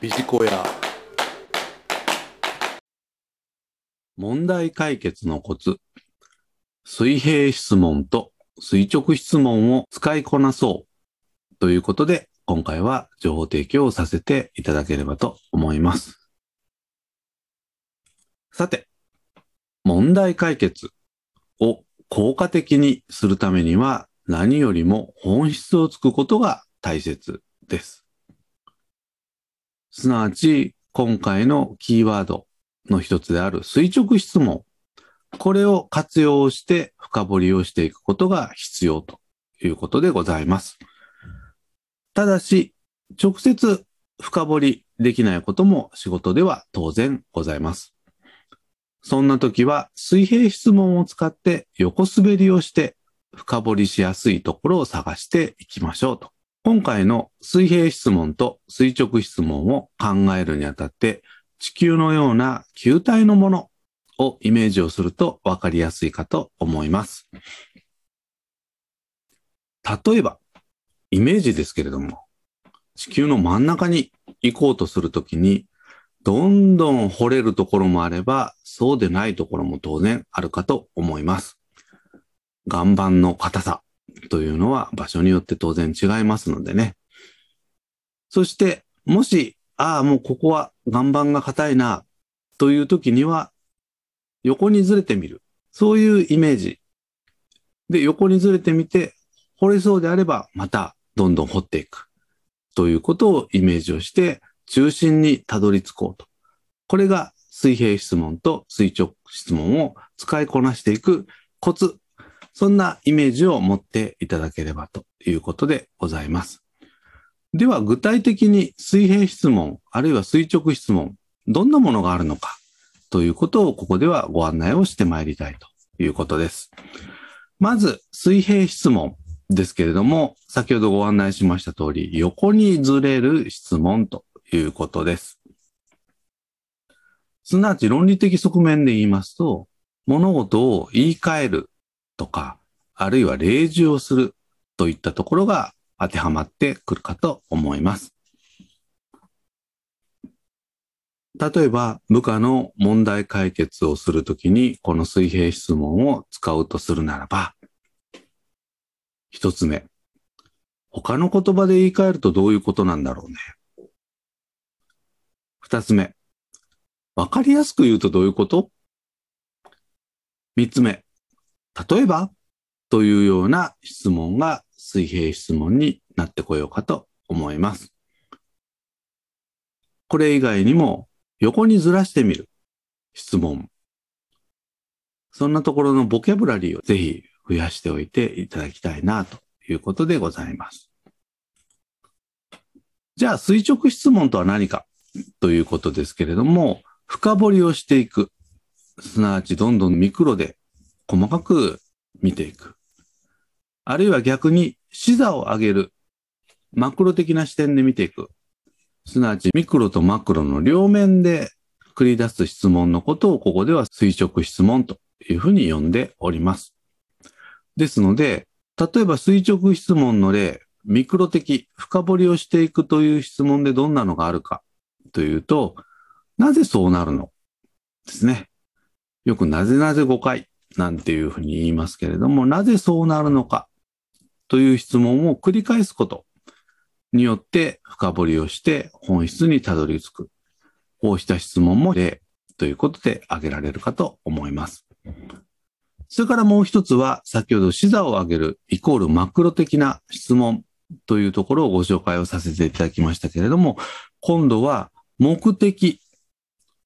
ビジコヤ問題解決のコツ。水平質問と垂直質問を使いこなそう。ということで、今回は情報提供をさせていただければと思います。さて、問題解決を効果的にするためには何よりも本質をつくことが大切です。すなわち、今回のキーワードの一つである垂直質問。これを活用して深掘りをしていくことが必要ということでございます。ただし、直接深掘りできないことも仕事では当然ございます。そんな時は水平質問を使って横滑りをして深掘りしやすいところを探していきましょうと。今回の水平質問と垂直質問を考えるにあたって地球のような球体のものをイメージをすると分かりやすいかと思います。例えば、イメージですけれども、地球の真ん中に行こうとするときに、どんどん掘れるところもあれば、そうでないところも当然あるかと思います。岩盤の硬さというのは場所によって当然違いますのでね。そして、もし、ああ、もうここは岩盤が硬いな、という時には、横にずれてみる。そういうイメージ。で、横にずれてみて、掘れそうであれば、またどんどん掘っていく。ということをイメージをして、中心にたどり着こうと。これが水平質問と垂直質問を使いこなしていくコツ。そんなイメージを持っていただければということでございます。では具体的に水平質問、あるいは垂直質問、どんなものがあるのかということをここではご案内をしてまいりたいということです。まず水平質問ですけれども、先ほどご案内しました通り、横にずれる質問ということです。すなわち論理的側面で言いますと、物事を言い換えるとか、あるいは例示をするといったところが当てはまってくるかと思います。例えば、部下の問題解決をするときに、この水平質問を使うとするならば、一つ目。他の言葉で言い換えるとどういうことなんだろうね。二つ目。わかりやすく言うとどういうこと？三つ目。例えばというような質問が水平質問になってこようかと思います。これ以外にも横にずらしてみる質問。そんなところのボキャブラリーをぜひ増やしておいていただきたいなということでございます。じゃあ垂直質問とは何かということですけれども、深掘りをしていく。すなわちどんどんミクロで細かく見ていく。あるいは逆に視座を上げる。マクロ的な視点で見ていく。すなわちミクロとマクロの両面で繰り出す質問のことをここでは垂直質問というふうに呼んでおります。ですので、例えば垂直質問の例、ミクロ的深掘りをしていくという質問でどんなのがあるかというと、なぜそうなるの？ですね。よくなぜなぜ誤解なんていうふうに言いますけれども、なぜそうなるのかという質問を繰り返すことによって深掘りをして本質にたどり着く。こうした質問も例ということで挙げられるかと思います。それからもう一つは、先ほど視座を上げるイコールマクロ的な質問というところをご紹介をさせていただきましたけれども、今度は目的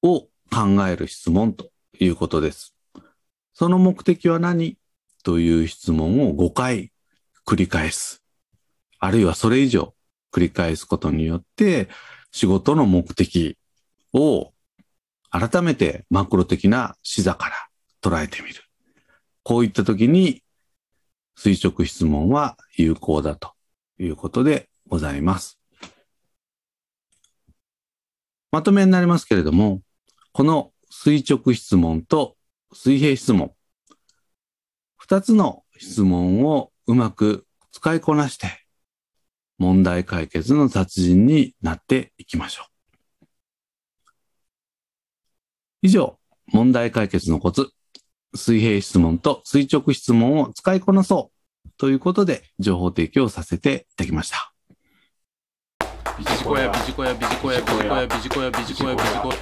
を考える質問ということです。その目的は何？という質問を5回繰り返す。あるいはそれ以上繰り返すことによって仕事の目的を改めてマクロ的な視座から捉えてみる。こういった時に垂直質問は有効だということでございます。まとめになりますけれども、この垂直質問と水平質問。二つの質問をうまく使いこなして、問題解決の達人になっていきましょう。以上、問題解決のコツ、水平質問と垂直質問を使いこなそうということで情報提供させていただきました。ビジコヤビジコヤビジコヤビジコヤビジコヤビジコヤビジコヤ